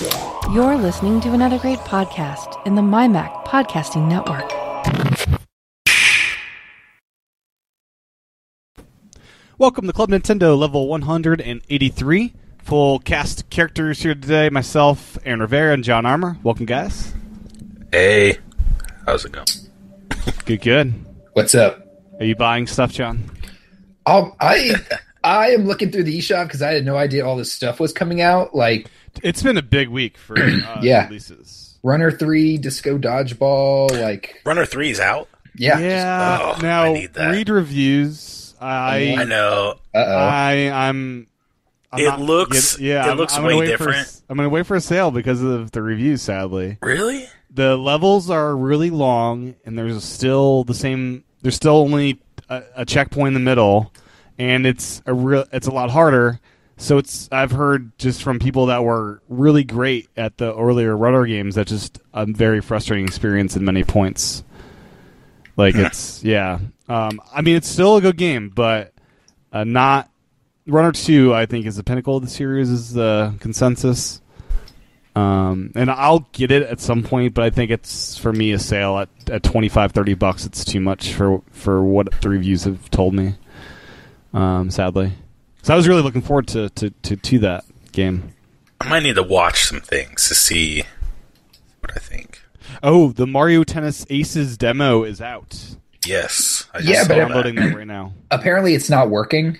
You're listening to another great podcast in the MyMac Podcasting Network. Welcome to Club Nintendo level 183. Full cast characters here today. Myself, Aaron Rivera, and John Armour. Welcome, guys. Hey, how's it going? Good, good. What's up? Are you buying stuff, John? Um, I I am looking through the eShop because I had no idea all this stuff was coming out. Like It's been a big week for uh, Yeah. releases. Runner Three, Disco Dodgeball. Like Runner Three's out. yeah, Yeah. oh, now, I need that. read reviews. I, I know. Uh oh. I, I'm. I'm It not- looks- Yeah, it I'm- looks I'm gonna way wait for a different. s- I'm going to wait for a sale because of the reviews. Sadly, Really? the levels are really long and there's still the same there's still only a, a checkpoint in the middle and it's a real it's a lot harder so it's i've heard just from people that were really great at the earlier runner games that just a very frustrating experience in many points like it's yeah um, i mean it's still a good game but uh, not runner 2 i think is the pinnacle of the series is the consensus um, and I'll get it at some point, but I think it's for me a sale at, at 25, 30 bucks. It's too much for for what the reviews have told me. Um, sadly, so I was really looking forward to to, to, to that game. I might need to watch some things to see what I think. Oh, the Mario Tennis Aces demo is out. Yes. I just Yeah, saw but that. I'm Downloading that right now. Apparently, it's not working.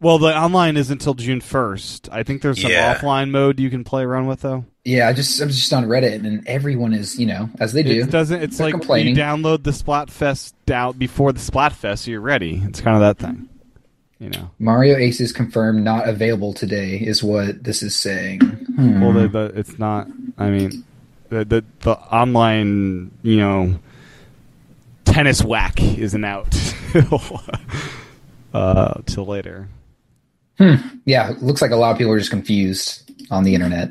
Well, the online is until June first. I think there's some Yeah. offline mode you can play around with though. Yeah, I just I'm just on Reddit and everyone is you know as they do. It doesn't. It's like you download the Splatfest out before the Splatfest, so you're ready. It's kind of that thing, you know. Mario Aces confirmed not available today is what this is saying. Hmm. Well, the, the, it's not. I mean, the, the the online, you know, tennis whack isn't out uh, till later. yeah, looks like a lot of people are just confused on the internet.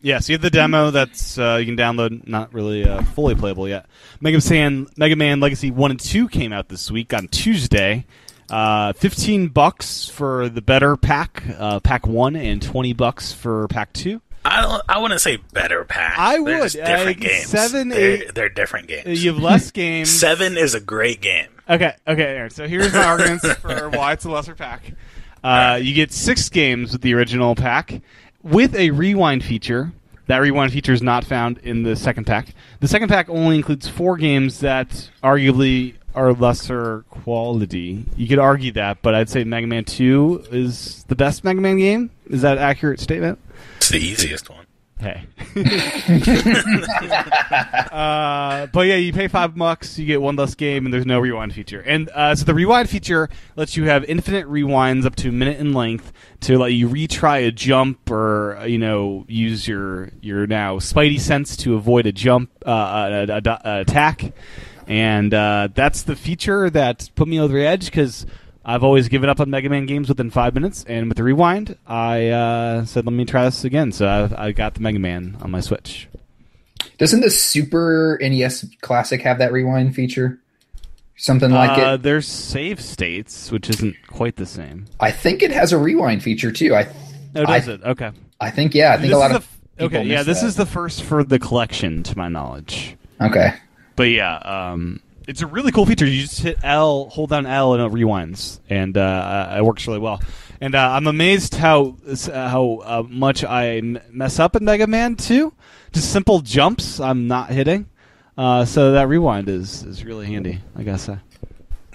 Yeah, so you have the demo that's uh, you can download, not really uh, fully playable yet. Mega Man, Mega Man Legacy One and Two came out this week on Tuesday. Uh, Fifteen bucks for the better pack, uh, pack one, and twenty bucks for pack two. I don't. I wouldn't say better pack. I They're would. different Uh, games. seven, they're, eight- they're different games. You have less games. Seven is a great game. Okay, okay, Aaron. So here's my arguments for why it's a lesser pack. Uh, you get six games with the original pack with a rewind feature. That rewind feature is not found in the second pack. The second pack only includes four games that arguably are lesser quality. You could argue that, but I'd say Mega Man 2 is the best Mega Man game. Is that an accurate statement? It's the easiest one. Hey. uh, but yeah, you pay five bucks, you get one less game, and there's no rewind feature. And uh, so the rewind feature lets you have infinite rewinds up to a minute in length to let you retry a jump or uh, you know use your your now Spidey sense to avoid a jump uh, a, a- a- a attack. And uh, that's the feature that put me over the edge because. I've always given up on Mega Man games within five minutes, and with the rewind, I uh, said, "Let me try this again." So I, I got the Mega Man on my Switch. Doesn't the Super NES Classic have that rewind feature? Something like uh, it. There's save states, which isn't quite the same. I think it has a rewind feature too. I Oh, does I, it? Okay. I think yeah. I think This a lot of f- okay. Yeah, this that. is the first for the collection, to my knowledge. okay. But yeah, um, it's a really cool feature. You just hit L, hold down L, and it rewinds, and uh, it works really well. And uh, I'm amazed how how uh, much I m- mess up in Mega Man 2. Just simple jumps, I'm not hitting. Uh, so that rewind is is really handy. I gotta.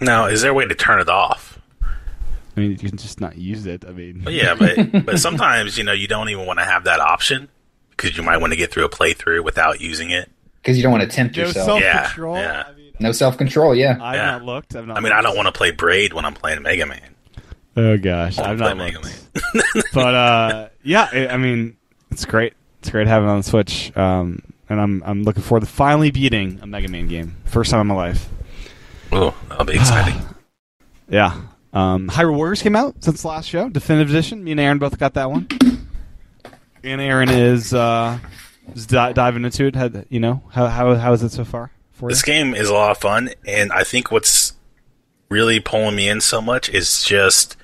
Now, is there a way to turn it off? I mean, you can just not use it. I mean, Well, yeah, but but sometimes you know you don't even want to have that option because you might want to get through a playthrough without using it. Because you don't want to tempt no yourself. self Yeah, control. yeah. I mean, No self control. Yeah. I've Yeah. not looked. I've not I mean, I don't want to play Braid when I'm playing Mega Man. Oh gosh, I I've not Mega looked. but uh, yeah, I I mean, it's great. It's great having it on the Switch, um, and I'm I'm looking forward to finally beating a Mega Man game. First time in my life. Oh, that'll be exciting. Yeah. Um, Hyrule Warriors came out since the last show, definitive edition. Me and Aaron both got that one. And Aaron is uh, di- diving into it. Had you know how how how is it so far for you? This game is a lot of fun, and I think what's really pulling me in so much is just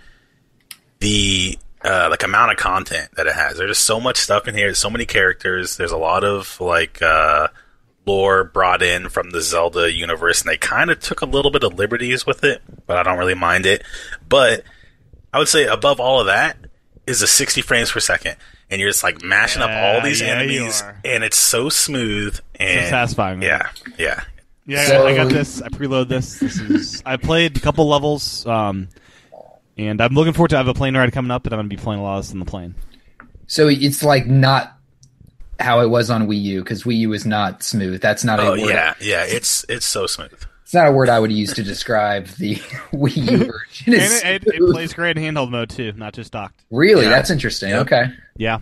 the uh, like amount of content that it has. There's just so much stuff in here. There's so many characters. There's a lot of like uh, lore brought in from the Zelda universe, and they kind of took a little bit of liberties with it, but I don't really mind it. But I would say above all of that is the 60 frames per second, and you're just like mashing up all these yeah, enemies, and it's so smooth and satisfying, man. Yeah, yeah. Yeah, I So- got- I got this. I preload this. This is. I played a couple levels, um, and I'm looking forward to. I have a plane ride coming up, and I'm going to be playing a lot of this in the plane. So it's like not how it was on Wii U because Wii U is not smooth. That's not a Oh word. yeah, yeah. It's it's so smooth. It's not a word I would use to describe the Wii U version. And it, it, it plays great in handheld mode too, not just docked. really, Yeah. that's interesting. Yep. Okay. Yeah,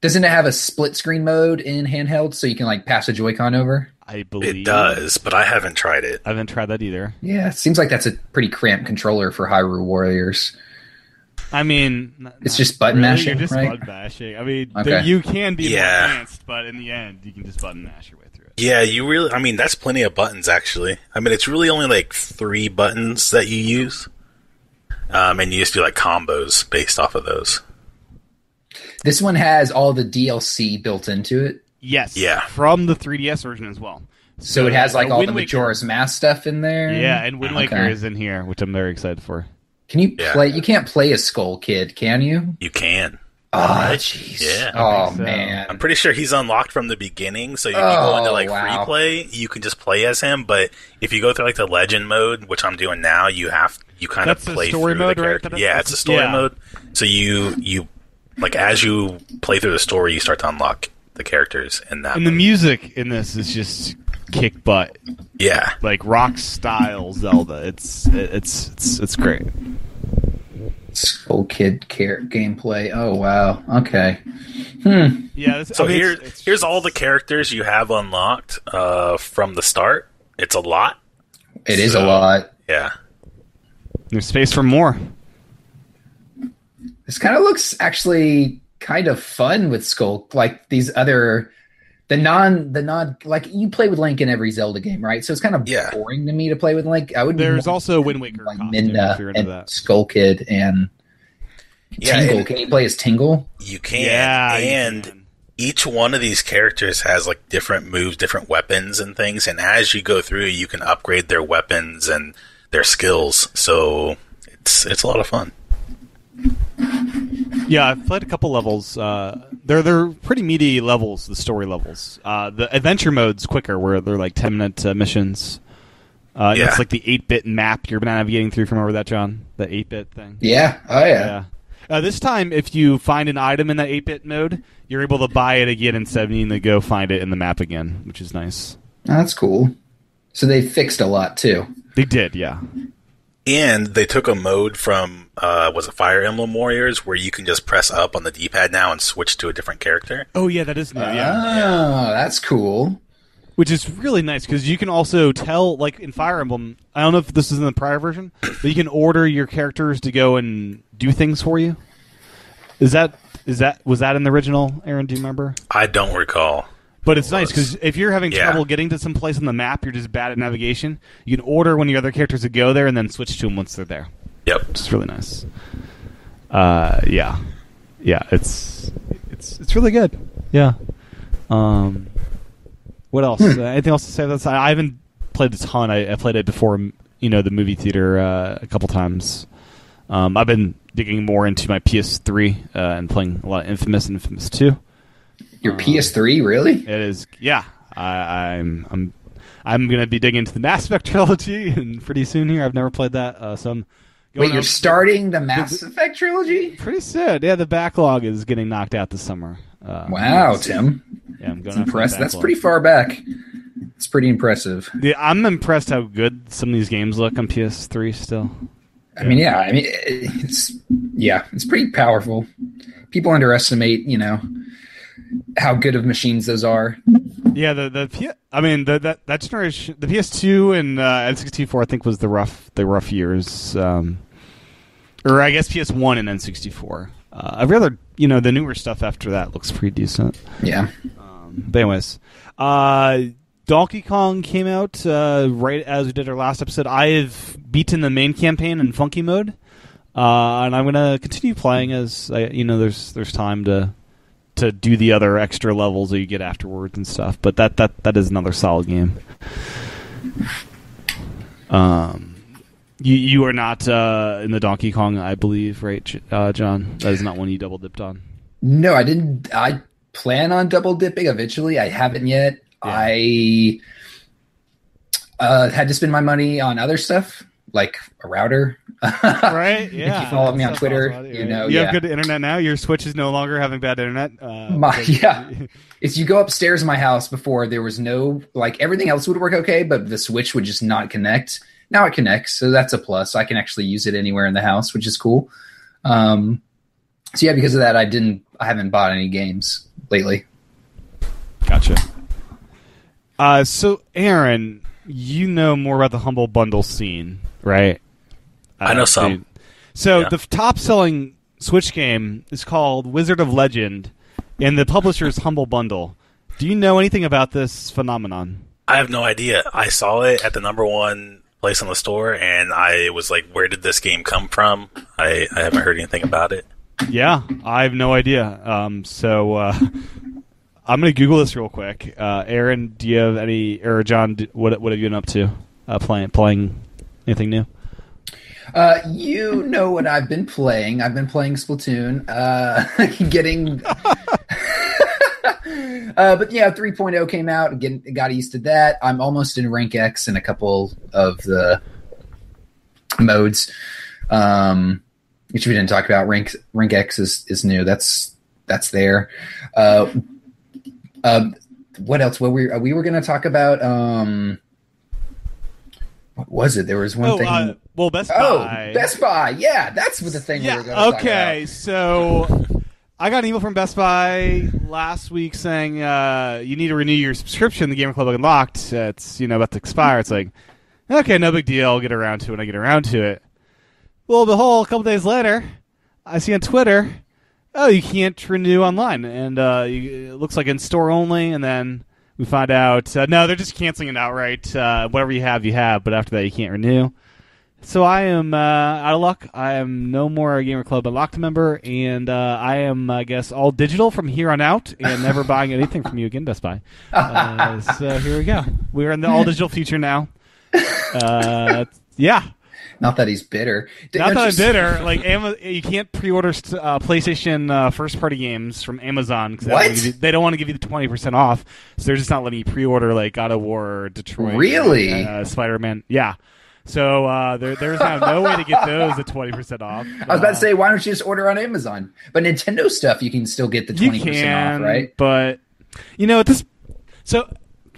Doesn't it have a split screen mode in handheld so you can like pass a Joy-Con over? I believe It does, but I haven't tried it. I haven't tried that either. Yeah, it seems like that's a pretty cramped controller for Hyrule Warriors. I mean, n- It's just button really, mashing, You're just right? button mashing. I mean, Okay. there- you can be Yeah. more advanced, but in the end, you can just button mash your way through it. Yeah, you really. I mean, that's plenty of buttons actually. I mean, it's really only like three buttons that you use, um, and you just do like combos based off of those. This one has all the DLC built into it. Yes, Yeah. from the 3DS version as well. So it has like all Wind the Waker- Majora's Mask stuff in there. Yeah, and Wind Waker Okay. is in here, which I'm very excited for. Can you Yeah. play? You can't play a Skull Kid, can you? You can. Oh, oh jeez. Yeah. I Oh think so. man. I'm pretty sure he's unlocked from the beginning, so if you go into Oh, like wow. free play, you can just play as him. But if you go through like the legend mode, which I'm doing now, you have you kind That's of the play story through mode, the right? character. That- Yeah, it's a story yeah. mode. So you you like as you play through the story, you start to unlock the characters in that. And the music in this is just kick butt, yeah, like rock style Zelda. It's it's it's it's great. Skull Kid care gameplay. Oh wow. Okay. Yeah. This, So I mean, here, it's- it's here's all the characters you have unlocked uh, from the start. It's a lot. It is a lot. Yeah, There's space for more. This kind of looks actually kind of fun with Skull, like these other, the non, the non, like you play with Link in every Zelda game, right? So it's kind of Yeah. boring to me to play with Link. I would. There's also a Wind Waker like costume Midna if you're into and that. Skull Kid and yeah. Tingle. and Can you play as Tingle? you can, Yeah, you and can. each one of these characters has like different moves, different weapons and things, and as you go through, you can upgrade their weapons and their skills. So it's it's a lot of fun. Yeah, I've played a couple levels. Uh, they're they're pretty meaty levels, the story levels. Uh, the adventure mode's quicker, where they're like ten minute uh, missions. Uh, Yeah. It's like the eight bit map you're navigating through. You remember that, John? The eight bit thing. Yeah. Oh yeah. Yeah. Uh, this time, if you find an item in that 8 bit mode, you're able to buy it again in 70 and then go find it in the map again, which is nice. Oh, that's cool. So they fixed a lot too. They did, yeah. And they took a mode from uh, was it Fire Emblem Warriors where you can just press up on the D pad now and switch to a different character. Oh, yeah, that is new, yeah. Oh, that's cool. Which is really nice because you can also tell, like in Fire Emblem, I don't know if this is in the prior version, but you can order your characters to go and do things for you. Is that is that was that in the original? Aaron, do you remember? I don't recall. But it's nice because if you're having Yeah. trouble getting to some place on the map, you're just bad at navigation. You can order one of your other characters to go there and then switch to them once they're there. Yep. It's really nice. Uh, yeah, yeah. It's it's it's really good. Yeah. Um, what else? Uh, anything else to say? That's I haven't played a ton. I, I played it before. You know, the movie theater uh, a couple times. Um, I've been digging more into my PS3 uh, and playing a lot of Infamous and Infamous Two. Your PS3, really? It is, yeah. I, I'm, I'm, I'm gonna be digging into the Mass Effect trilogy, and pretty soon here. I've never played that, uh, so I'm. Going Wait, you're out- starting the Mass Effect trilogy? pretty soon. Yeah, the backlog is getting knocked out this summer. Uh, Wow. Tim. Yeah, I'm going impressed. That's pretty far back. It's pretty impressive. Yeah, I'm impressed how good some of these games look on PS3 still. I mean, yeah, I mean, it's yeah, it's pretty powerful. People underestimate, you know, how good of machines those are. Yeah, the the I mean the that that generation, the PS2 and uh, N64, I think was the rough the rough years. Um, or I guess PS1 and N64. Uh, every other, you know, the newer stuff after that looks pretty decent. Yeah, But anyways, uh, Donkey Kong came out uh, right as we did our last episode. I have beaten the main campaign in funky mode. uh, and I'm gonna continue playing as I, you know. There's there's time to to do the other extra levels that you get afterwards and stuff. But that that that is another solid game. Um, you you are not uh, in the Donkey Kong, I believe, right, uh, John? That is not one you double dipped on. No, I didn't. I plan on double dipping eventually. I haven't yet. I uh, had to spend my money on other stuff like a router. Right? Yeah. if you follow me on Twitter, awesome. you know, you yeah. have good internet now. Your Switch is no longer having bad internet. Uh, My- but- yeah. Is you go upstairs in my house before there was no like everything else would work okay, but the switch would just not connect. Now it connects, so that's a plus. I can actually use it anywhere in the house, which is cool. Um, so yeah, because of that, I didn't. I haven't bought any games lately. Gotcha. Uh, so, Aaron, you know more about the humble bundle scene, right? I know Uh, some. dude. So, Yeah. the top selling Switch game is called Wizard of Legend, and the publisher is Humble Bundle. Do you know anything about this phenomenon? I have no idea. I saw it at the number one place on the store, and I was like, "Where did this game come from?" I, I haven't heard anything about it. Yeah, I have no idea. Um, so uh, I'm going to Google this real quick. Uh, Aaron, do you have any, or John, what what have you been up to? Uh, playing playing anything new? Uh, you know what I've been playing. I've been playing Splatoon. Uh, getting. uh, but yeah, 3.0 came out. Getting got used to that. I'm almost in rank X in a couple of the modes. Um, which we didn't talk about. Rank rank X is is new. That's that's there. Uh, um, what else? What we we were going to talk about? Um, what was it? There was one oh, thing. uh, well, Best Oh, Buy. Best Buy. Yeah, that's what the thing we were going Yeah. Okay. So I got an email from Best Buy last week saying uh, you need to renew your subscription. The Gamer Club Unlocked. It's you know about to expire. It's like okay, no big deal. I'll get around to it when I get around to it. Well, behold, a couple days later, I see on Twitter, oh, you can't renew online, and uh, you, it looks like in store only. And then we find out, uh, no, they're just canceling it outright. Uh, whatever you have, you have, but after that, you can't renew. So I am uh, out of luck. I am no more a Gamer Club Unlocked member, and uh, I am, I guess, all digital from here on out, and never buying anything from you again, Best Buy. Uh, so here we go. We're in the all digital future now. Uh, yeah. Not that he's bitter. Not that I'm bitter. Like you can't pre-order uh, PlayStation uh, first-party games from Amazon because What? they don't want to give you the twenty percent off. So they're just not letting you pre-order like God of War, or Detroit, Really? uh, Spider-Man. Yeah. So uh, there, there's now no way to get those at twenty percent off. I was about to say, why don't you just order on Amazon? But Nintendo stuff, you can still get the twenty percent off, right? But you know, at this, so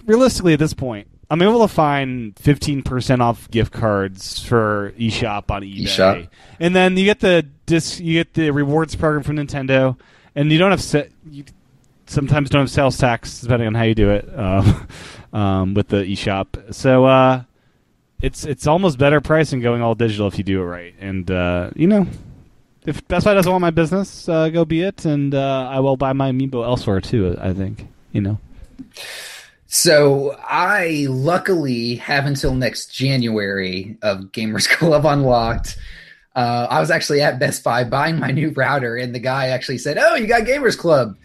realistically, at this point, I'm able to find 15% off gift cards for eShop on eBay, eShop. and then you get the dis, you get the rewards program from Nintendo, and you don't have se- you sometimes don't have sales tax depending on how you do it um, um, with the eShop. So uh, it's it's almost better pricing going all digital if you do it right, and uh, you know. If Best Buy doesn't want my business, uh, go be it, and uh, I will buy my amiibo elsewhere too. I think you know. So I luckily have until next January of Gamers Club Unlocked. Uh, I was actually at Best Buy buying my new router, and the guy actually said, "Oh, you got Gamers Club."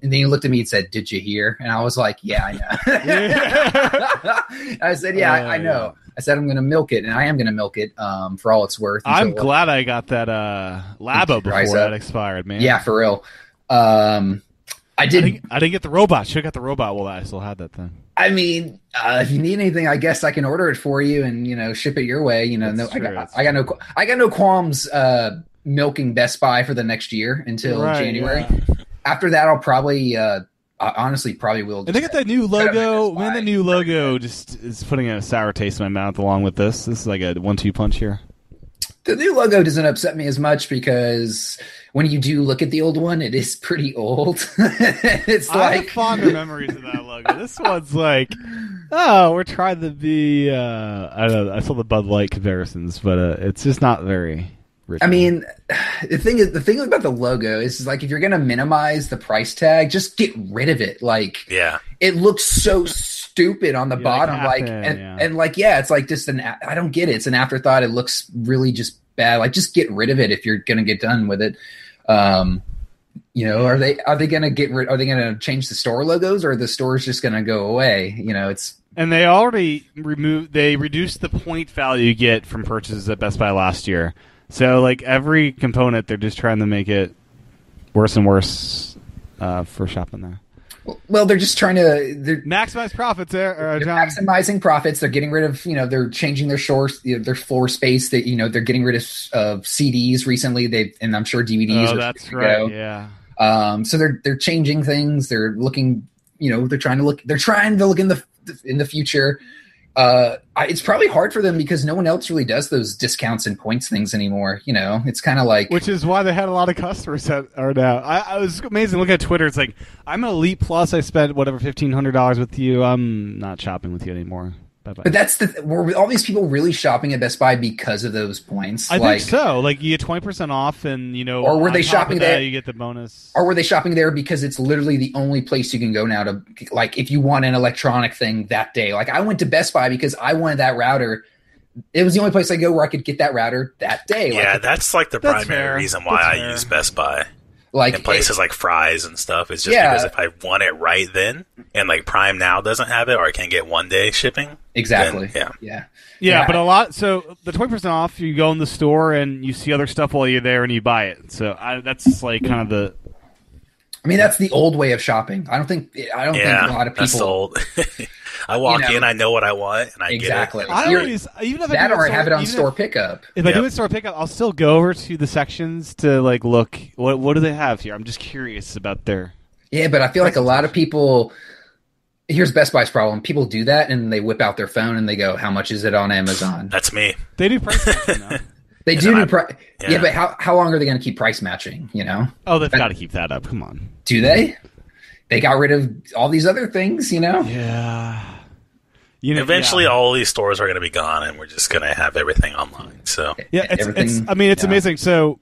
And then he looked at me and said, "Did you hear?" And I was like, "Yeah, I know." I said, "Yeah, I, I Uh, know." I said, "I'm going to milk it, and I am going to milk it um, for all it's worth." I'm glad I got that uh, Labo before that expired, man. Yeah, for real. Um, I I did. didn't, I didn't get the robot. Should have got the robot while I still had that thing. I mean, uh, if you need anything, I guess I can order it for you and you know ship it your way. You know, no, I got, I got no, I got no qualms uh, milking Best Buy for the next year until Right, January. yeah. After that, I'll probably, uh, I honestly, probably will. And they got that new Set up my logo. Man, the new logo just is putting a sour taste in my mouth along with this. This is like a one-two punch here. The new logo doesn't upset me as much because when you do look at the old one, it is pretty old. it's I have like fonder memories of that logo. This one's like, oh, we're trying to be. Uh, I don't know. I saw the Bud Light comparisons, but uh, it's just not very. Rich. I mean, the thing is, the thing about the logo is, is, like if you're gonna minimize the price tag, just get rid of it. Like Yeah, it looks so stupid on the like bottom, half like, and, yeah. and like yeah, it's like just an. I don't get it. It's an afterthought. It looks really just bad. Like just get rid of it if you're gonna get done with it. Um, you know, are they are they gonna get rid? Are they gonna change the store logos, or are the stores just gonna go away? You know, it's And they already removed. They reduced the point value you get from purchases at Best Buy last year. So like every component, they're just trying to make it worse and worse uh, for shopping there. Well, they're just trying to they're Maximize profits there, uh, maximizing profits. They're getting rid of, you know, they're changing their shore, you know, their floor space. That you know, they're getting rid of, of CDs recently. They and I'm sure DVDs. oh, that's right. go. Yeah. Um, so they're they're changing things. They're looking, you know, they're trying to look. They're trying to look in the in the future. Uh, I, it's probably hard for them because no one else really does those discounts and points things anymore. You know, it's kind of like Which is why they had a lot of customers that are now. I, I was amazing. Look at Twitter. It's like I'm an Elite Plus. I spent whatever fifteen hundred dollars with you. I'm not shopping with you anymore. Bye bye. But that's the were all these people really shopping at Best Buy because of those points? I like, think so. Like you get twenty percent off, and you know, Or were they shopping of that, there- You get the bonus. or were they shopping there because it's literally the only place you can go now to like if you want an electronic thing that day? Like I went to Best Buy because I wanted that router. It was the only place I go where I could get that router that day. Yeah, Like, that's like the That's primary fair. reason why That's I fair. use Best Buy like in places like Fry's and stuff. It's just Yeah. because if I want it right then, and like Prime now doesn't have it, or I can get one day shipping. exactly. then, yeah. yeah. Yeah, Yeah. but a lot. So the twenty percent off, you go in the store and you see other stuff while you're there, and you buy it. So I, that's like kind of the. I mean, that's the old way of shopping. I don't think I don't Yeah, think a lot of that's people old. I walk You know. in, I know what I want, and I Exactly. get it. I always even if I that do or I have it on store If, pickup. if I do it store pickup, I'll still go over to the sections to like look what what do they have here. I'm just curious about their. Yeah, but I feel like a lot of people. Here's Best Buy's problem. People do that and they whip out their phone and they go, "How much is it on Amazon?" That's me. They do price matching now. They And do do pri- yeah. yeah. but how how long are they going to keep price matching? You know, Oh, they've got to keep that up. Come on. do they? They got rid of all these other things. You know, Yeah. You know, Eventually, yeah. all these stores are going to be gone, and we're just going to have everything online. So Yeah, it's, it's I mean, it's yeah. amazing. So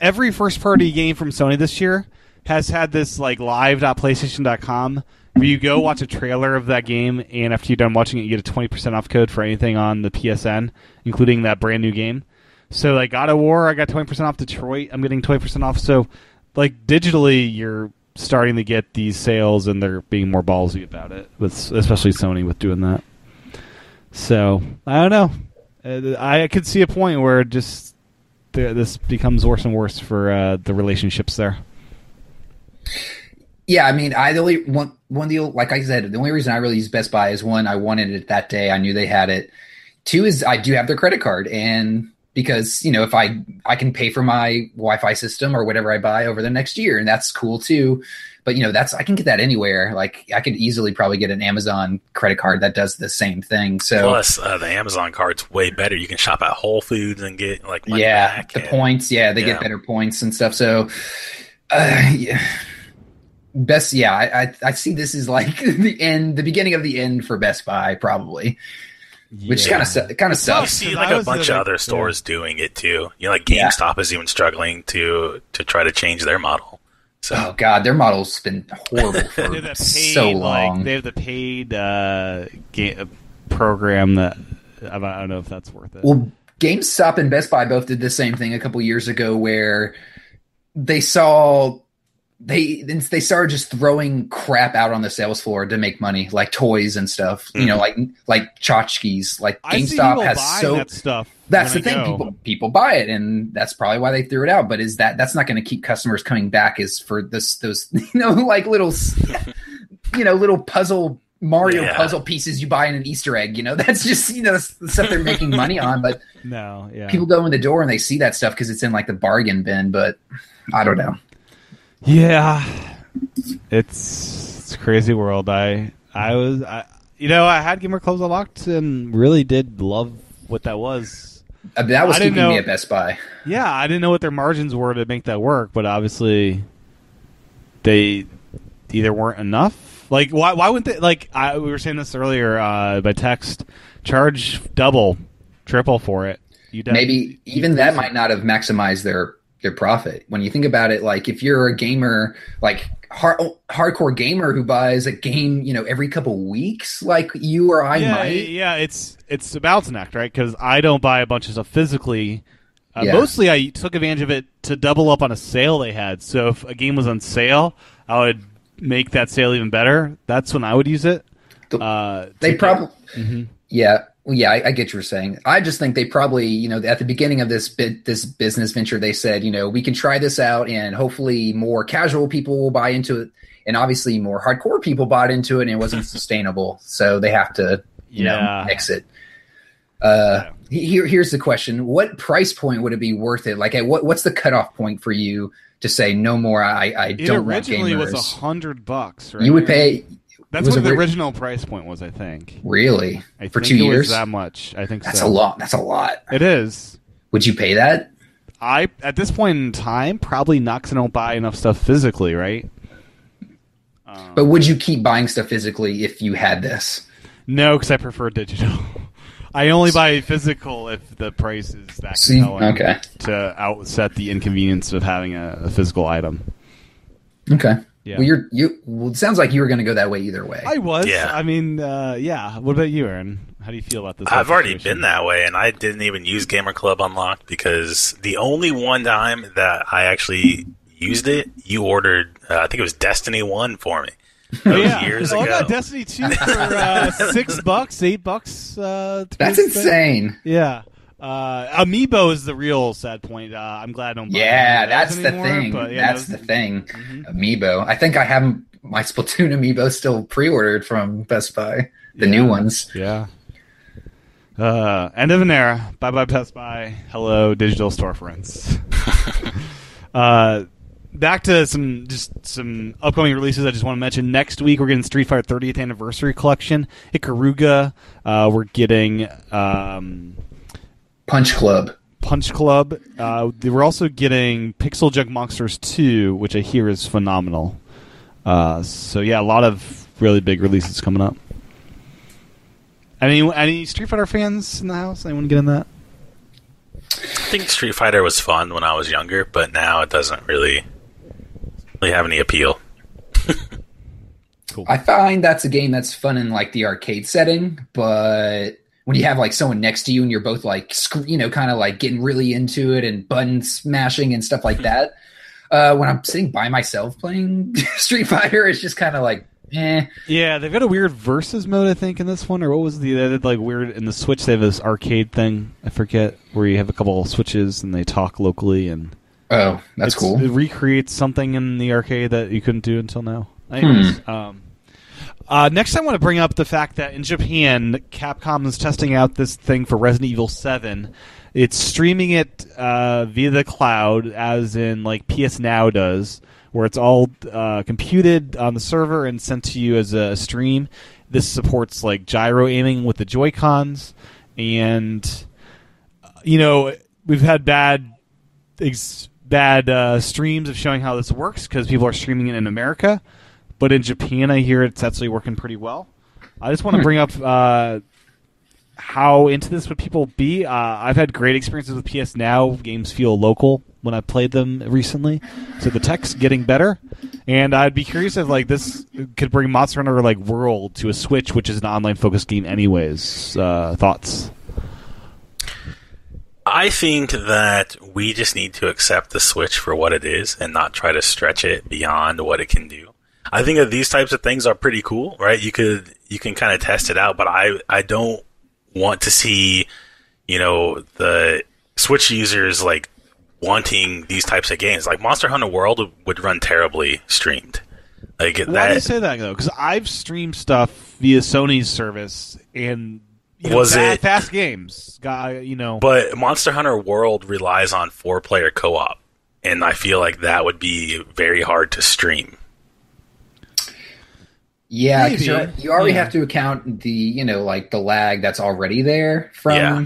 every first party game from Sony this year has had this like live.playstation.com where you go watch a trailer of that game and after you're done watching it you get a 20% off code for anything on the PSN, including that brand new game. So like God of War, I got 20% off Detroit. I'm getting 20% off. So like digitally you're starting to get these sales and they're being more ballsy about it with especially Sony with doing that. So, I don't know. I could see a point where just th- this becomes worse and worse for uh, the relationships there. yeah. I mean, I the only one one deal, like I said, the only reason I really use Best Buy is one, I wanted it that day. I knew they had it. Two is I do have their credit card, and because you know if I I can pay for my Wi-Fi system or whatever I buy over the next year, and that's cool too. But you know that's I can get that anywhere. Like I could easily probably get an Amazon credit card that does the same thing. So plus, uh, the Amazon card's way better. You can shop at Whole Foods and get like yeah, the and- points. Yeah, they Yeah. get better points and stuff. So, uh, yeah. best. Yeah, I, I I see this is like the end, the beginning of the end for Best Buy, probably. Which kind of kind of It You sucks. see like a bunch of other yeah. stores doing it too. You know, like Yeah. GameStop is even struggling to to try to change their model. So Oh God, their model's been horrible for that paid, so long. Like, they have the paid uh, ga- program that I don't know if that's worth it. Well, GameStop and Best Buy both did the same thing a couple years ago, where they saw they they started just throwing crap out on the sales floor to make money, like toys and stuff. You know, mm-hmm. like like tchotchkes. Like I see GameStop has so that stuff. that's the I thing. go. People people buy it, and that's probably why they threw it out. But is that that's not going to keep customers coming back? Is for this those you know like little you know little puzzle Mario Yeah. puzzle pieces you buy in an Easter egg. You know that's just you know that's the stuff they're making money on. But No, yeah. people go in the door and they see that stuff because it's in like the bargain bin. But I don't know. Yeah, it's it's a crazy world. I I was I you know I had Gamer Clubs unlocked and really did love what that was. Uh, that was I keeping me know- at Best Buy. Yeah, I didn't know what their margins were to make that work, but obviously they either weren't enough. Like why why wouldn't they like I we were saying this earlier uh, by text charge double, triple for it. You maybe even that might not have maximized their their profit when you think about it like if you're a gamer like hard, hardcore gamer who buys a game you know every couple weeks like you or i yeah, might yeah, it's it's a balancing act, right? Because I don't buy a bunch of stuff physically Uh, Yeah. Mostly, I took advantage of it to double up on a sale they had. So if a game was on sale, I would make that sale even better. That's when I would use it. Uh, They probably, Mhm. yeah, well, yeah. I, I get what you're saying. I just think they probably, you know, at the beginning of this bit, this business venture, they said, you know, we can try this out, and hopefully more casual people will buy into it, and obviously more hardcore people bought into it, and it wasn't sustainable. So they have to, you Yeah. know, mix it. Uh, he- here, here's the question: What price point would it be worth it? Like, what, what's the cutoff point for you to say no more? I, I It don't want originally gamers. was a hundred bucks. Right? you would pay That's what the ori- original price point was. I think. really I for think two years. that much. I think That's so. a lot. That's a lot. It is. Would you pay that? I at this point in time probably not 'cause I don't buy enough stuff physically, right? Um, But would you keep buying stuff physically if you had this? no, because I prefer digital. I only buy physical if the price is that See, okay. to outset the inconvenience of having a, a physical item. Okay. Yeah. Well, you're you. Well, it sounds like you were going to go that way either way. I was. Yeah. I mean, uh, yeah. What about you, Aaron? How do you feel about this? I've whole already been that way, and I didn't even use Gamer Club Unlocked because the only one time that I actually used it, you ordered, uh, I think it was Destiny 1 for me. Oh, yeah. years oh, I got Destiny 2 for uh, six bucks, eight bucks. Uh, That's be exact. insane. Yeah. Uh, Amiibo is the real sad point. Uh, I'm glad I don't buy Yeah, that's the anymore, thing. But yeah, that's those- the thing. Mhm. Amiibo. I think I have my Splatoon Amiibo still pre-ordered from Best Buy. The Yeah. new ones. Yeah. Uh, end of an era. Bye bye Best Buy. Hello digital storefronts. uh, back to some just some upcoming releases. I just want to mention next week we're getting Street Fighter 30th anniversary collection. Ikaruga. Uh, we're getting um, Punch Club. Punch Club. Uh, they we're also getting PixelJunk Monsters 2, which I hear is phenomenal. Uh, so yeah, a lot of really big releases coming up. Any any Street Fighter fans in the house? Anyone get in that? I think Street Fighter was fun when I was younger, but now it doesn't really, really have any appeal. I find that's a game that's fun in like the arcade setting, but when you have like someone next to you and you're both like you know kind of like getting really into it and button smashing and stuff like that. Uh, when I'm sitting by myself playing Street Fighter, it's just kind of like, eh. Yeah, they've got a weird versus mode, I think, in this one. Or what was the did, like weird in the Switch? They have this arcade thing. I forget where you have a couple of switches and they talk locally and Oh, that's cool. It recreates something in the arcade that you couldn't do until now. Anyways, Hmm. um, uh, next, I want to bring up the fact that in Japan, Capcom is testing out this thing for Resident Evil Seven. It's streaming it uh, via the cloud, as in like PS Now does, where it's all uh, computed on the server and sent to you as a stream. This supports like gyro aiming with the Joy Cons, and you know we've had bad ex- bad uh, streams of showing how this works because people are streaming it in America, but in Japan, I hear it's actually working pretty well. I just want to bring up uh, how into this would people be. Uh, I've had great experiences with PS Now. Games feel local when I played them recently, so the tech's getting better. And I'd be curious if like this could bring Monster Hunter like World to a Switch, which is an online focused game, anyways. Uh, thoughts? I think that we just need to accept the Switch for what it is and not try to stretch it beyond what it can do. I think that these types of things are pretty cool, right? You could you can kind of test it out, but I I don't want to see, you know, the Switch users like wanting these types of games. Like Monster Hunter World would run terribly streamed. Like Why do you that say that though? Because I've streamed stuff via Sony's service, and you know, Was it- fast games? Got you know, But Monster Hunter World relies on four player co op, and I feel like that would be very hard to stream. Yeah, because you already Yeah. have to account the you know like the lag that's already there from Yeah.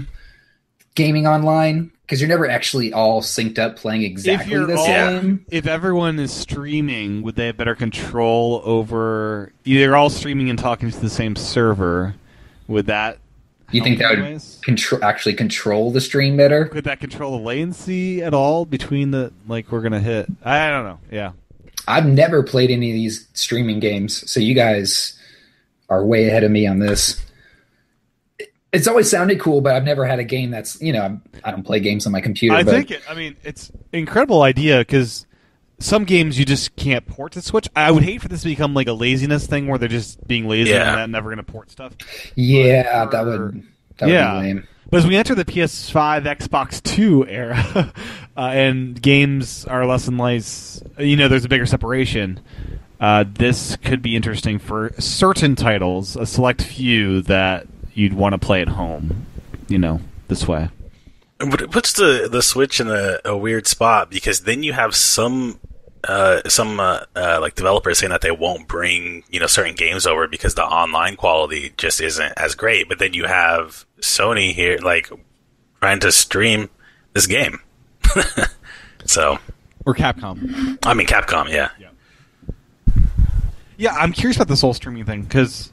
gaming online because you're never actually all synced up playing exactly the all- same. if everyone is streaming, would they have better control over? They're all streaming and talking to the same server. Would that? You think that would control actually control the stream better? Could that control the latency at all between the like we're gonna hit? I don't know. Yeah. I've never played any of these streaming games, so you guys are way ahead of me on this. it's always sounded cool, but I've never had a game that's you know I'm, don't play games on my computer. I but think it, I mean it's incredible idea because some games you just can't port to Switch. I would hate for this to become like a laziness thing where they're just being lazy Yeah. and never going to port stuff. yeah, But that would that would yeah. be lame. But as we enter the PS5, Xbox Two era, uh, and games are less and less, you know, there's a bigger separation. Uh, this could be interesting for certain titles, a select few that you'd want to play at home. You know, this way. But it puts the the Switch in a, a weird spot because then you have some uh, some uh, uh, like developers saying that they won't bring you know certain games over because the online quality just isn't as great. But then you have Sony here like trying to stream this game. so Or Capcom. I mean Capcom, yeah. Yeah, I'm curious about this whole streaming thing because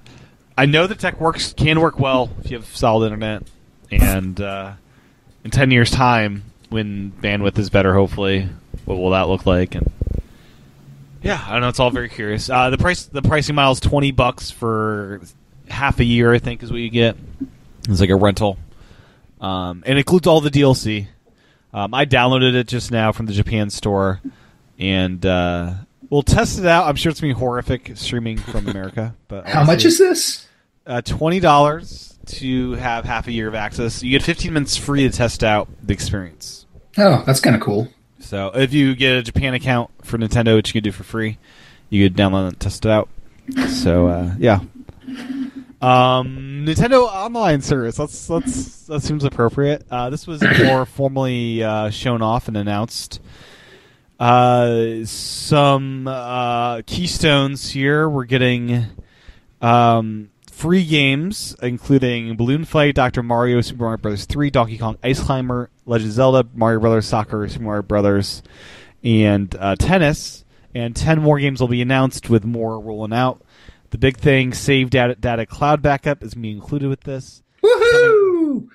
I know the tech works can work well if you have solid internet, and uh, in ten years' time, when bandwidth is better, hopefully, what will that look like? And yeah, I don't know. It's all very curious. Uh, the price, the pricing model is twenty bucks for half a year. I think is what you get. It's like a rental, um, and it includes all the DLC. Um, I downloaded it just now from the Japan store, and uh, we'll test it out. I'm sure it's gonna be horrific streaming from America. But How much is this? uh, twenty dollars to have half a year of access? You get 15 minutes free to test out the experience. Oh, that's kind of cool. So if you get a Japan account for Nintendo, which you can do for free, you could download and test it out. So uh, yeah. Um, Nintendo Online service. Let's let's that seems appropriate. Uh, this was more formally uh, shown off and announced. Uh, some uh, keystones here. We're getting um, free games, including Balloon Fight, Dr. Mario, Super Mario Brothers 3, Donkey Kong, Ice Climber, Legend of Zelda, Mario Brothers Soccer, Super Mario Brothers, and uh, Tennis. And 10 more games will be announced with more rolling out. The big thing, Save Data, data Cloud Backup, is being included with this. Woohoo!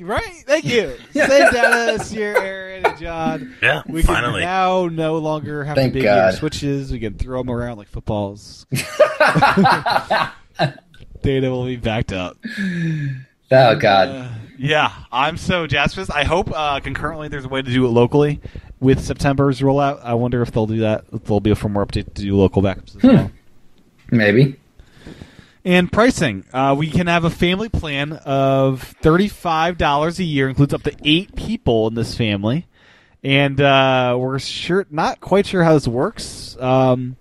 Right? Thank you. Save Data, Sierra, Aaron, and John. Yeah, We can finally. now no longer have Thank to big your God. switches. We can throw them around like footballs. Data will be backed up. Oh God. Uh, yeah, I'm so jazzed. I hope uh, concurrently there's a way to do it locally with September's rollout. I wonder if they'll do that. If there'll be a firmware update to do local backups as well. Maybe. And pricing, uh, we can have a family plan of thirty-five dollars a year, includes up to eight people in this family, and uh, we're sure not quite sure how this works. Um,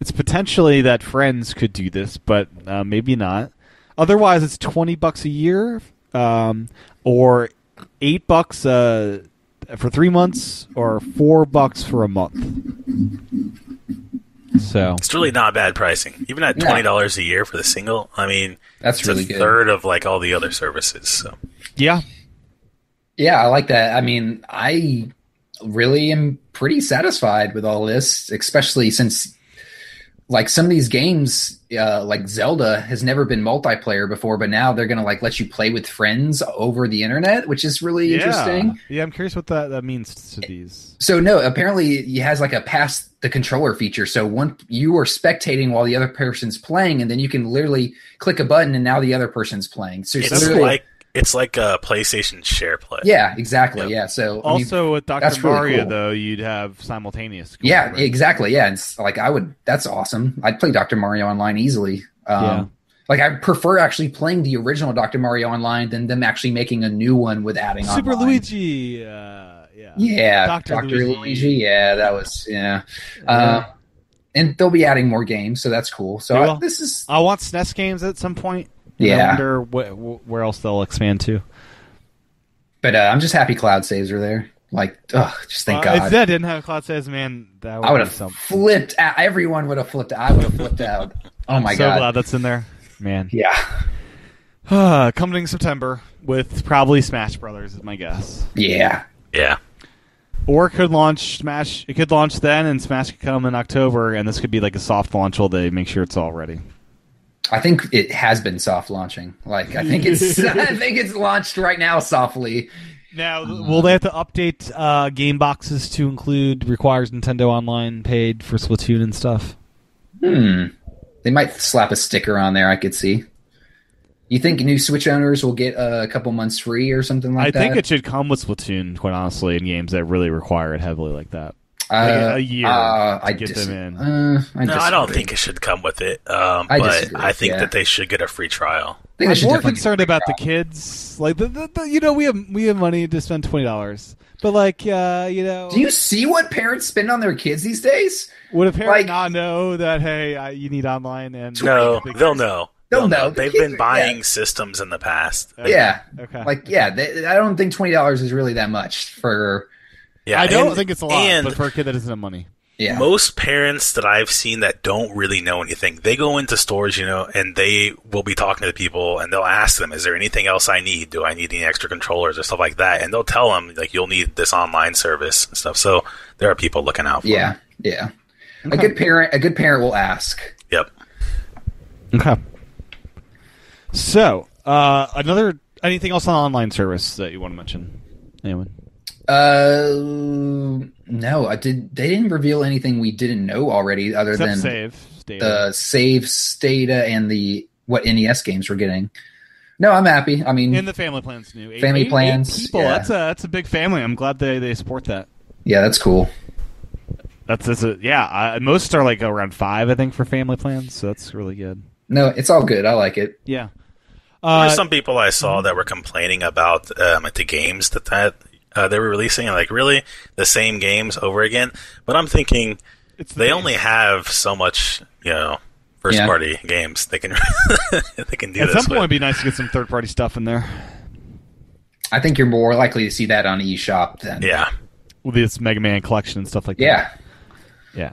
it's potentially that friends could do this, but uh, maybe not. Otherwise, it's twenty bucks a year, um, or eight bucks uh, for three months, or four bucks for a month. So It's really not bad pricing. Even at twenty dollars a year for the single, I mean, That's it's really a good. third of like all the other services. So yeah, Yeah, I like that. I mean, I really am pretty satisfied with all this, especially since like some of these games, uh, like Zelda has never been multiplayer before, but now they're gonna like let you play with friends over the internet, which is really yeah. interesting. Yeah, I'm curious what that, that means to these. So no, apparently it has like a pass the controller feature. So one you are spectating while the other person's playing, and then you can literally click a button, and now the other person's playing. So it's, it's literally like it's like a PlayStation share play. yeah, exactly, Yep. yeah. So I mean, Also, with Dr. that's really Mario, cool. though, you'd have simultaneous. going Yeah, over. exactly. Yeah, it's like I would. That's awesome. I'd play Doctor Mario Online easily. Um, Yeah. Like I prefer actually playing the original Doctor Mario Online than them actually making a new one with adding Super online. Luigi. Uh, yeah. Yeah, Dr. Doctor Luigi. Luigi. Yeah, that was yeah. Yeah. Uh, and they'll be adding more games, so that's cool. So I, will. this is I want SNES games at some point. And I Yeah. wonder wh- wh- where else they'll expand to. But uh, I'm just happy cloud saves are there. Like, ugh, just thank Uh, If God. that didn't have Cloud saves, man, that would I would have flipped. Out. Everyone would have flipped. I would have flipped out. Oh my so God. So glad that's in there, man. Yeah. Coming in September with probably Smash Brothers is my guess. Yeah. yeah. Or it could launch Smash. It could launch then, and Smash could come in October, and this could be like a soft launch while they make sure it's all ready. I think it has been soft launching. Like I think it's I think it's launched right now softly. Now, will they have to update uh, game boxes to include requires Nintendo Online paid for Splatoon and stuff? Hmm. They might slap a sticker on there. I could see. You think new Switch owners will get a couple months free or something like I that? I think it should come with Splatoon, quite honestly, in games that really require it heavily like that. Uh, like a year uh, to I get dis- them in. Uh, I No, I don't think it should come with it. Um, I but disagree, I think yeah. that they should get a free trial. I think they I'm should more definitely concerned get a about the kids. Like the, the, the you know we have we have money to spend twenty dollars, but like uh, you know, Do you see what parents spend on their kids these days? would a parent like- not know that hey I, you need online and No, they'll know. They'll know. The They've kids been are- buying yeah. systems in the past. Okay. Yeah, Okay. like yeah, they, I don't think twenty dollars is really that much for Yeah, I don't and- think it's a lot, And but for a kid that doesn't have money, yeah. most parents that I've seen that don't really know anything, they go into stores, you know, and they will be talking to the people and they'll ask them, is there anything else I need? Do I need any extra controllers or stuff like that? And they'll tell them, like, you'll need this online service and stuff. So there are people looking out for yeah, them. yeah. A good parent, a good parent will ask. Yep. okay. So uh, another anything else on online service that you want to mention? Anyone? Uh, no, I did. They didn't reveal anything we didn't know already, other Except than save. State. the save data and the what NES games we're getting. No, I'm happy. I mean, in the family plans new. Eight- Family eight- eight plans, people. yeah. That's a that's a big family. I'm glad they they support that. yeah, that's cool. That's, that's a, yeah. I, most are like around five, I think, for family plans. So that's really good. No, it's all good. I like it. Yeah. There Uh, were some people I saw that were complaining about um, like the games that, that uh, they were releasing, and like really the same games over again. But I'm thinking it's they only have so much, you know, first Yeah. party games they can they can do At this some point, with. it'd be nice to get some third party stuff in there. I think you're more likely to see that on eShop than Yeah, With this Mega Man collection and stuff like that. yeah. Yeah.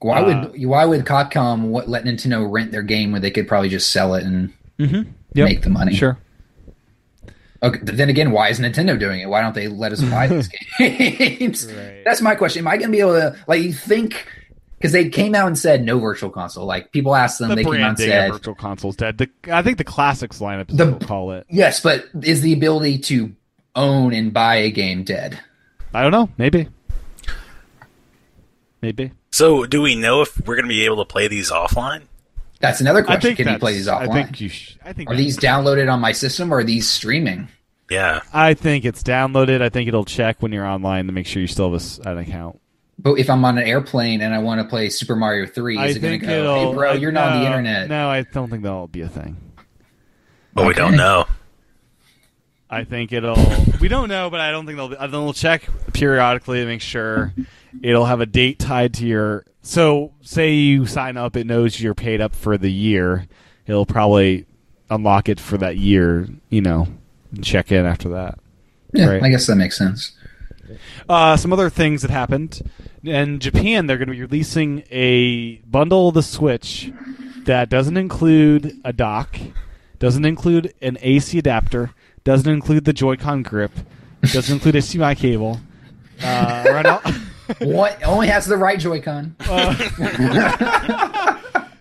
Why Uh, would why would Capcom what, let Nintendo rent their game when they could probably just sell it and Mm-hmm. Yep. make the money? Sure. Okay, but then again, why is Nintendo doing it? Why don't they let us buy these games? Right. That's my question. Am I going to be able to like you think because they came out and said no virtual console? Like people asked them, The they came out and branding said of Virtual Console's dead. The, I think the classics lineup is The- what we'll call it. yes, but is the ability to own and buy a game dead? I don't know. Maybe. Maybe. So, do we know if we're going to be able to play these offline? That's another question. Can you play these offline? I think you. Sh- I think are these downloaded on my system or are these streaming? Yeah, I think it's downloaded. I think it'll check when you're online to make sure you still have a s- an account. But if I'm on an airplane and I want to play Super Mario Three, I is it going think to go? it'll. Hey, bro, I- you're not on the internet. No, I don't think that'll be a thing. but we don't know. I think it'll. we don't know, but I don't think they'll. Be, they'll check periodically to make sure it'll have a date tied to your. So, say you sign up, it knows you're paid up for the year. It'll probably unlock it for that year, you know, and check in after that. Yeah, Right. I guess that makes sense. Uh, some other things that happened in Japan. They're going to be releasing a bundle of the Switch that doesn't include a dock, doesn't include an AC adapter, doesn't include the Joy-Con grip, doesn't include a HDMI cable. Uh, right now- what only has the right Joy-Con.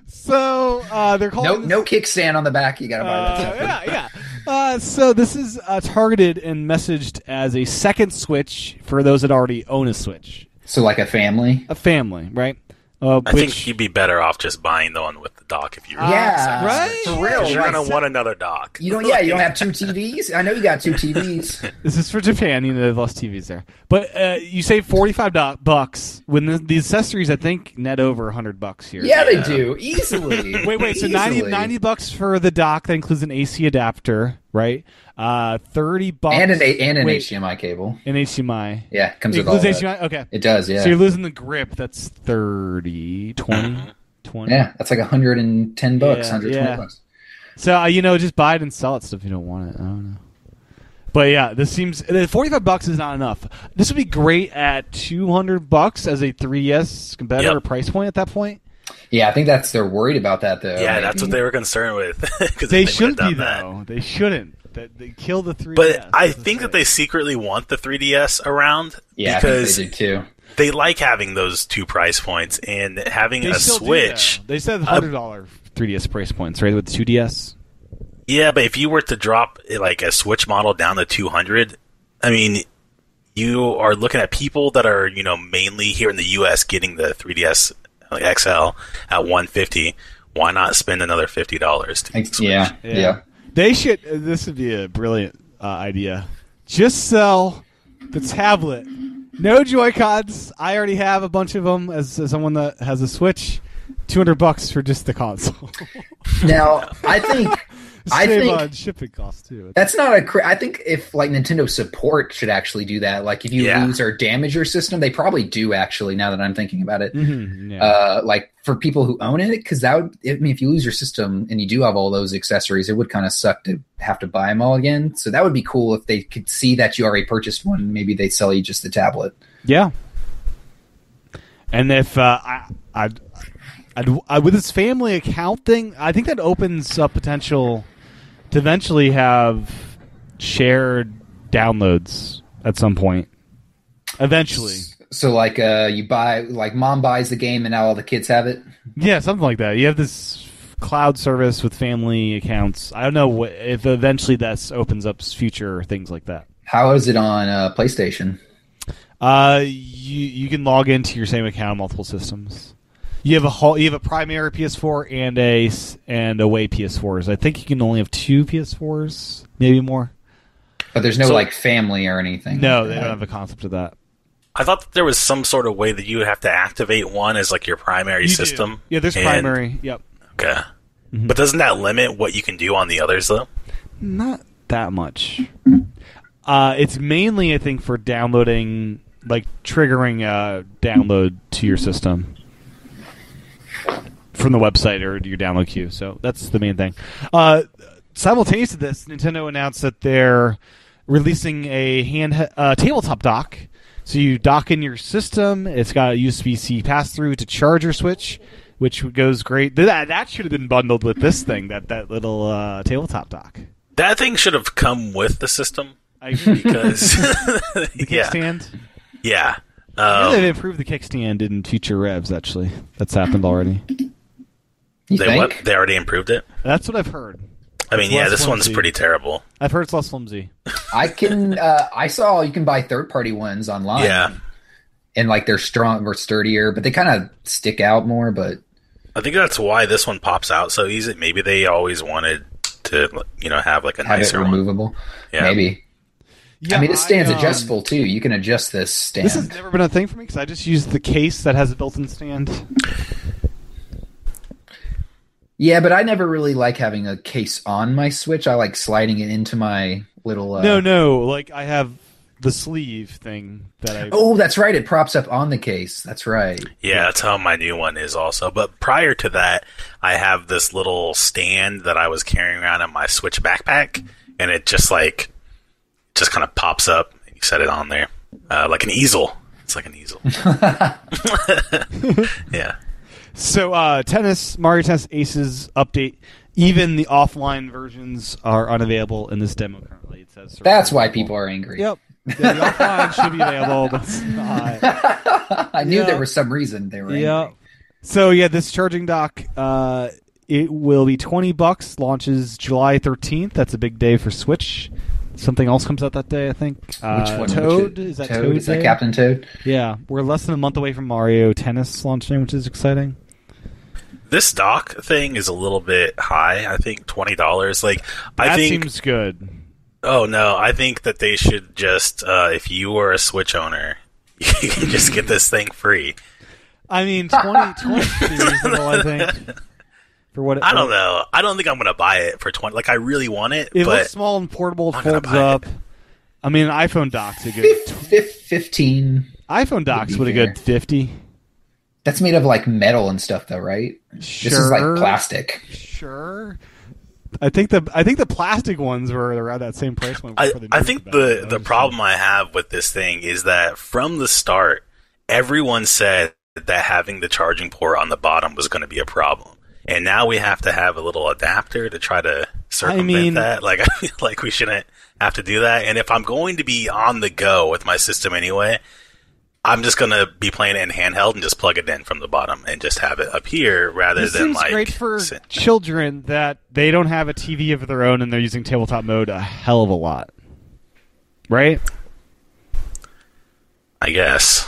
so uh, they're called No, this- no kickstand on the back. You got to buy that. Uh, separate. yeah, yeah. Uh, so this is uh, targeted and messaged as a second Switch for those that already own a Switch, So like a family. a family, right? Uh, I which, think you'd be better off just buying the one with the dock if you. yeah, right? For real. You're like, gonna want another dock. you don't. Yeah, you don't have two TVs. I know you got two TVs. This is for Japan. You know, they've lost TVs there. But uh, you save forty-five do- bucks when the, the accessories. I think net over hundred bucks here. Yeah, they do easily. Wait, wait. So 90, Easily. 90 bucks for the dock that includes an AC adapter, right? Uh, thirty bucks and an A- and an wait, HDMI cable. an HDMI. Yeah, it comes It with all includes that. HDMI. Okay. It does. Yeah. So you're losing the grip. That's 30, 20, 20. yeah, that's like 110 bucks, Yeah, 120 yeah. bucks. So uh, you know, just buy it and sell it stuff if you don't want it. I don't know. But yeah, this seems forty-five bucks is not enough. This would be great at two hundred bucks as a 3ds competitor Yep. price point at that point. Yeah, I think that's they're worried about that though. Yeah, maybe. that's what they were concerned with. 'cause They, if shouldn't be that. though. They shouldn't. That they kill the 3ds. But I think that they secretly want the 3DS around Yeah, because I think they do too. They like having those two price points and having They a still do, Switch. They said hundred dollar 3ds price points, right? With 2ds. Yeah, but if you were to drop like a Switch model down to 200, I mean, you are looking at people that are, you know, mainly here in the US getting the 3DS like, XL at 150. Why not spend another $50 to get Switch? Yeah, yeah. They should. uh, This would be a brilliant uh, idea. Just sell the tablet. No Joy Cons. I already have a bunch of them as, as someone that has a Switch. Two hundred bucks for just the console. Now, I think I think on shipping costs too. that's not a. Cr- I think if like Nintendo support should actually do that. Like if you Yeah. lose or damage your system, they probably do. Actually, now that I'm thinking about it, Mhm, yeah. uh, like for people who own it, because that would. I mean, if you lose your system and you do have all those accessories, it would kind of suck to have to buy them all again. So that would be cool if they could see that you already purchased one. Maybe they'd sell you just the tablet. Yeah. And if uh, I, I'd, I'd, I, with this family account thing, I think that opens up potential to eventually have shared downloads at some point. Eventually, So like, uh, you buy like mom buys the game and now all the kids have it. yeah, something like that. You have this cloud service with family accounts. I don't know what, if eventually this opens up future things like that. How is it on uh, PlayStation? Uh, you you can log into your same account on multiple systems. You have a whole, you have a primary PS4 and a and away PS4s. I think you can only have two PS4s, maybe more. But there's no So- like family or anything. No, like they don't have a concept of that. I thought that there was some sort of way that you would have to activate one as like your primary You do. system. Yeah, there's And- primary. Yep. Okay. Mm-hmm. But doesn't that limit what you can do on the others though? Not that much. Uh, it's mainly, I think, for downloading, like triggering a download to your system from the website or your download queue. So that's the main thing. Uh, simultaneous to this, Nintendo announced that they're releasing a hand uh, tabletop dock. So you dock in your system. It's got a USB C pass through to charge your Switch, which goes great. That that should have been bundled with this thing. That that little uh, tabletop dock. That thing should have come with the system I agree. because the yeah, Stand. yeah. Yeah, Um, they've improved the kickstand in future revs. Actually, that's happened already. You they think? what? They already improved it. That's what I've heard. I mean, It's yeah, less this one's pretty terrible. I've heard it's less flimsy. I can. Uh, I saw you can buy third party ones online. Yeah. and like they're strong or sturdier, but they kind of stick out more. But I think that's why this one pops out so easy. Maybe they always wanted to, you know, have like a have it nicer one. removable. Yeah. Maybe. Yeah, I mean, it stands um, adjustable too. You can adjust this stand. This has never been a thing for me because I just use the case that has a built-in stand. yeah, but I never really like having a case on my Switch. I like sliding it into my little. Uh, no, no, like I have the sleeve thing that I. Oh, that's right. It props up on the case. That's right. Yeah, that's how my new one is also. But prior to that, I have this little stand that I was carrying around in my Switch backpack, and it just like just kind of pops up. And you set it on there uh, like an easel. It's like an easel. yeah. So, uh, tennis Mario Tennis Aces update. Even the offline versions are unavailable in this demo currently. It says That's why people are angry. Yep. Yeah, the offline should be available, but it's not. I knew Yeah. there was some reason they were. Yeah. angry. So yeah, this charging dock, uh, it will be twenty bucks. Launches July thirteenth. That's a big day for Switch. Something else comes out that day, I think. Uh, Which one? Toad Which- is that Toad? Toad? Is that Captain Toad? Yeah, we're less than a month away from Mario Tennis launching, which is exciting. This dock thing is a little bit high. I think twenty dollars. Like I think. seems good. Oh no, I think that they should just uh, if you were a Switch owner, you can just get this thing free. I mean, 20, 20 is reasonable. I think for what it, I don't know. I don't think I'm gonna buy it for twenty. Like I really want it, It but looks small and portable. It folds buy it. up. I mean, an iPhone dock's a good Fif- fif- Fifteen. iPhone dock's be with a good fifty. That's made of like metal and stuff, though, right? Sure. This is like plastic. Sure. I think the I think the plastic ones were around that same price point. I, I think the That the problem I have with this thing is that from the start, everyone said that having the charging port on the bottom was going to be a problem, and now we have to have a little adapter to try to circumvent mean- that. Like I feel like we shouldn't have to do that. And if I'm going to be on the go with my system anyway, I'm just going to be playing it in handheld and just plug it in from the bottom and just have it up here rather This than seems like great for children that they don't have a TV of their own and they're using tabletop mode a hell of a lot, right? I guess.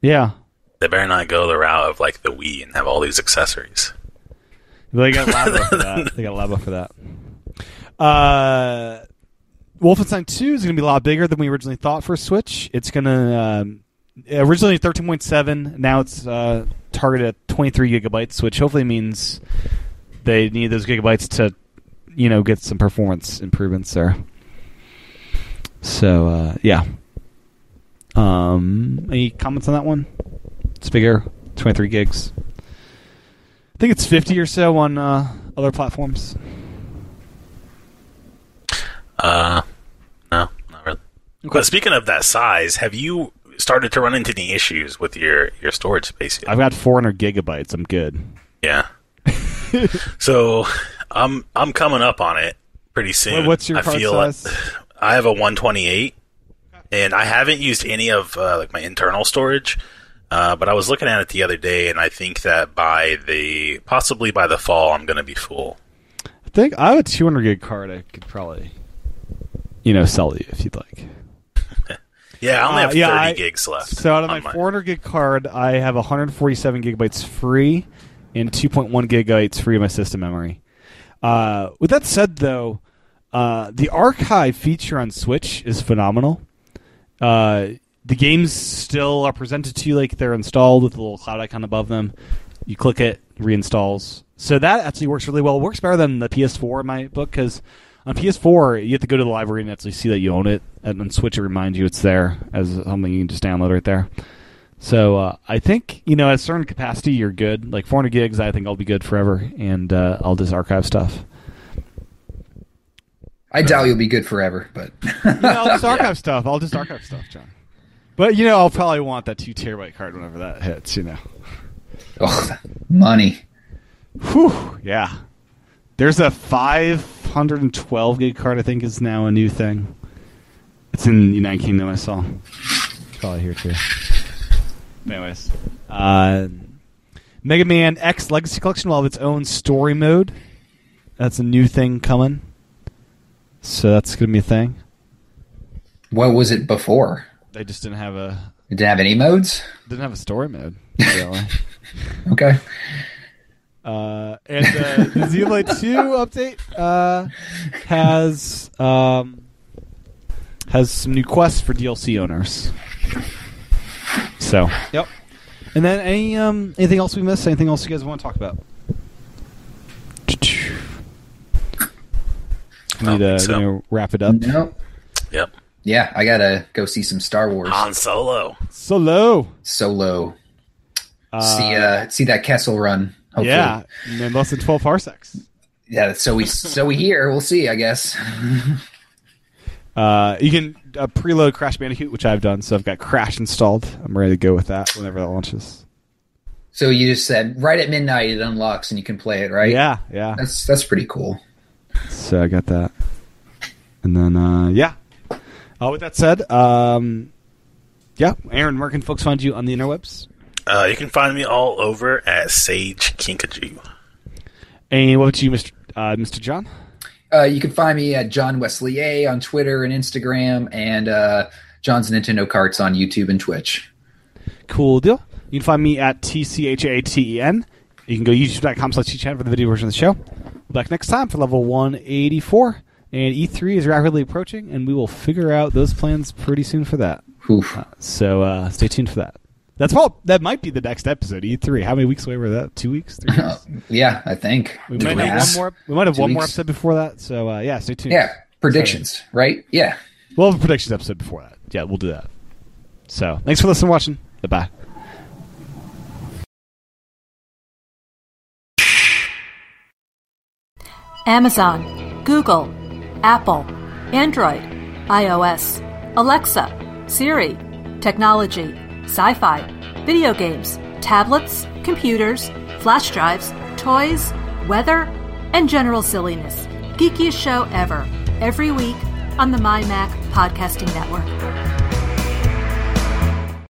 Yeah, They better not go the route of like the Wii and have all these accessories. They got Labo for that. They got Labo for that. Uh, Wolfenstein 2 is going to be a lot bigger than we originally thought for Switch. It's going to um, originally 13.7. Now it's uh, targeted at 23 gigabytes, which hopefully means they need those gigabytes to, you know, get some performance improvements there. So uh, yeah. Um, any comments on that one? It's bigger, 23 gigs. I think it's 50 or so on uh, other platforms. Uh, no, not really. But speaking of that size, have you started to run into any issues with your your storage space yet? I've got 400 gigabytes. I'm good. Yeah. so I'm I'm coming up on it pretty soon. What- what's your I card feel size? Like I have a 128, and I haven't used any of uh, like my internal storage. Uh, but I was looking at it the other day, and I think that by the possibly by the fall, I'm going to be full. I think I have a 200 gig card. I could probably, you know, sell you if you'd like. Yeah, I only Uh, have yeah, 30 I- gigs left. So out of my mine. 400 gig card, I have 147 gigabytes free and 2.1 gigabytes free of my system memory. Uh, with that said, though, uh, the archive feature on Switch is phenomenal. Uh, the games still are presented to you like they're installed with a little cloud icon above them. You click it, reinstalls. So that actually works really well. It works better than the PS4 in my book because on PS4 you have to go to the library and actually see that you own it, and on Switch it reminds you it's there as something you can just download right there. So uh, I think you know at a certain capacity you're good. Like 400 gigs, I think I'll be good forever, and uh, I'll just archive stuff. I doubt you'll be good forever, but You know, I'll just archive stuff. I'll just archive stuff, John. But you know, I'll probably want that two terabyte card whenever that hits. You know. oh, money. Whew, yeah. There's a 512 gig card. I think is now a new thing. It's in the United Kingdom. I saw. Probably here too. Anyways, uh, Mega Man X Legacy Collection will have its own story mode. That's a new thing coming. So that's gonna be a thing. What was it before? They just didn't have a It didn't have any modes. didn't have a story mode. Really. Okay. Uh, and uh, the Xenoblade 2 update uh, has um, has some new quests for DLC owners. So, yep. And then any um, anything else we missed? Anything else you guys want to talk about? I Need to so. you know, wrap it up. No. Yep. Yeah, I gotta go see some Star Wars Han Solo. Solo. solo. Uh, see, uh, see that Kessel run. Hopefully. yeah, in less than twelve parsecs. yeah. So we, so we hear. We'll see. I guess. Uh, you can uh, preload Crash Bandicoot, which I've done, so I've got Crash installed. I'm ready to go with that whenever that launches. So you just said right at midnight it unlocks and you can play it, right? Yeah, yeah. That's that's pretty cool. So I got that. And then, uh, yeah. Uh, with that said, um, yeah, Aaron, where can folks find you on the interwebs? Uh, you can find me all over at Sage Kinkajou. And what about you, Mr. Uh, Mr. John? Uh, you can find me at John Wesley A on Twitter and Instagram, and uh, John's Nintendo Carts on YouTube and Twitch. Cool deal. You can find me at T-C-H-A-T-E-N. You can go youtube.com slash chat for the video version of the show. We'll be back next time for level 184. And E3 is rapidly approaching, and we will figure out those plans pretty soon for that. Oof. So uh, stay tuned for that. That's all. That might be the next episode, E3. How many weeks away were that? Two weeks? Three weeks? Yeah, I think. We Two might have weeks. one more. We might have Two one more episode before that. So uh, yeah, stay tuned. Yeah, predictions, right? Yeah. we'll have a predictions episode before that. Yeah, we'll do that. So thanks for listening, and watching. Bye bye. Amazon, Google, Apple, Android, iOS, Alexa, Siri, technology, sci fi, video games, tablets, computers, flash drives, toys, weather, and general silliness. Geekiest show ever, every week on the MyMac Podcasting Network.